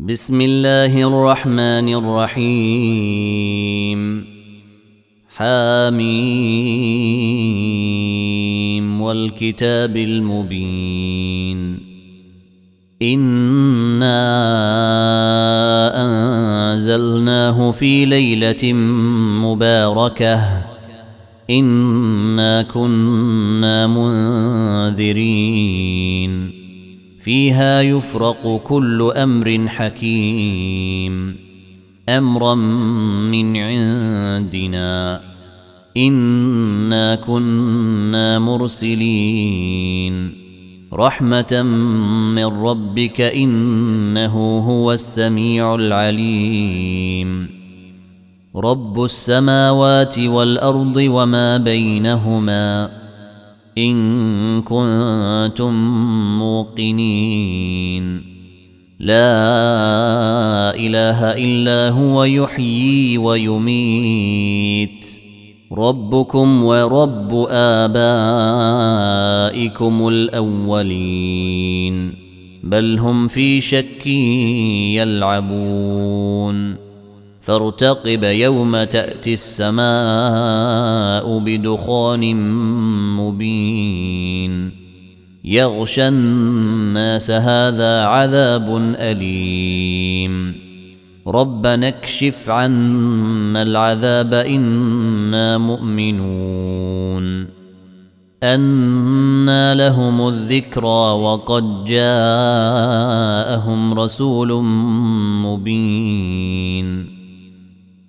بسم الله الرحمن الرحيم حاميم والكتاب المبين انا انزلناه في ليله مباركه انا كنا منذرين فيها يفرق كل أمر حكيم. أمرا من عندنا. إنا كنا مرسلين. رحمة من ربك إنه هو السميع العليم. رب السماوات والأرض وما بينهما. إن كنتم موقنين. لا إله إلا هو يحيي ويميت. ربكم ورب آبائكم الأولين. بل هم في شك يلعبون. فارتقب يوم تأتي السماء بدخان مبين. يغشى الناس هذا عذاب أليم. ربنا اكشف عنا العذاب إنا مؤمنون. أنى لهم الذكرى وقد جاءهم رسول مبين.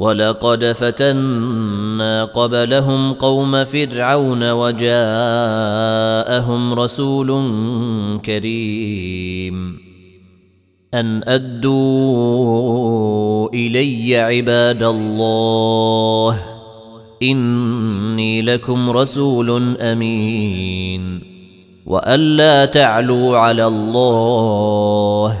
ولقد فتنا قبلهم قوم فرعون وجاءهم رسول كريم. أن أدوا إلي عباد الله إني لكم رسول أمين. وألا تعلوا على الله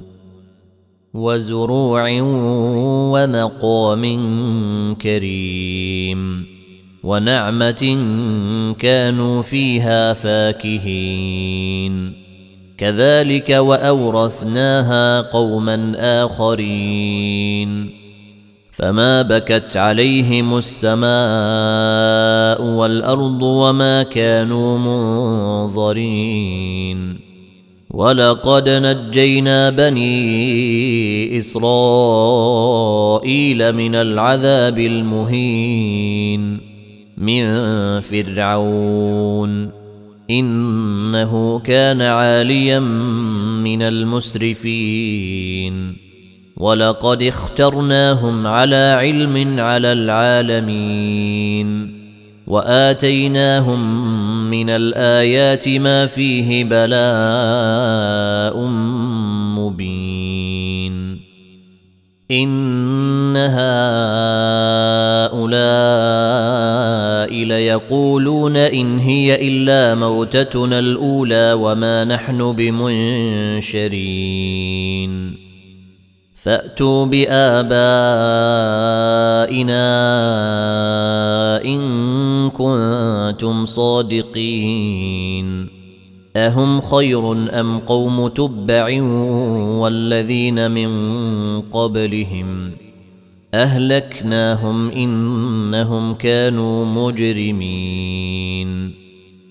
وزروع ومقام كريم ونعمة كانوا فيها فاكهين. كذلك وأورثناها قوما آخرين. فما بكت عليهم السماء والأرض وما كانوا منظرين. ولقد نجينا بني إسرائيل من العذاب المهين من فرعون. إنه كان عاليا من المسرفين. ولقد اخترناهم على علم على العالمين. وآتيناهم من الآيات ما فيه بلاء مبين. إن هؤلاء ليقولون إن هي إلا موتتنا الأولى وما نحن بمنشرين. فأتوا بآبائنا إن كنتم صادقين. أهم خير أم قوم تبع والذين من قبلهم؟ أهلكناهم إنهم كانوا مجرمين.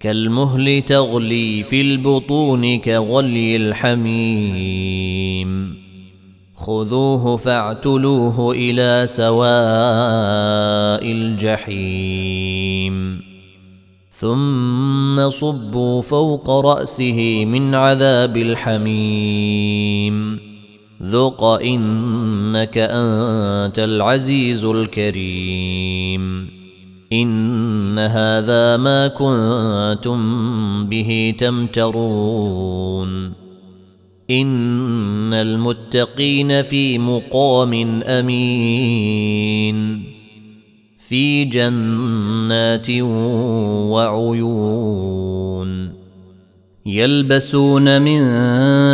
كالمهل تغلي في البطون كغلي الحميم. خذوه فاعتلوه إلى سواء الجحيم. ثم صبوا فوق رأسه من عذاب الحميم. ذق انك انت العزيز الكريم. إن هذا ما كنتم به تمترون. إن المتقين في مقام أمين. في جنات وعيون. يلبسون من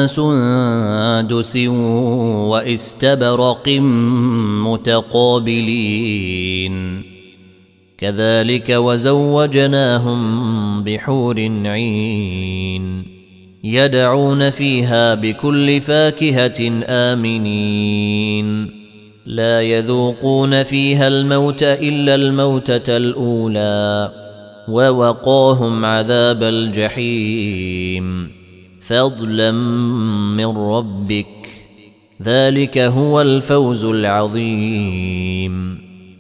سندس واستبرق متقابلين. كذلك وزوجناهم بحور عين يدعون فيها بكل فاكهة آمنين. لا يذوقون فيها الموت إلا الموتة الأولى ووقاهم عذاب الجحيم. فضلا من ربك. ذلك هو الفوز العظيم.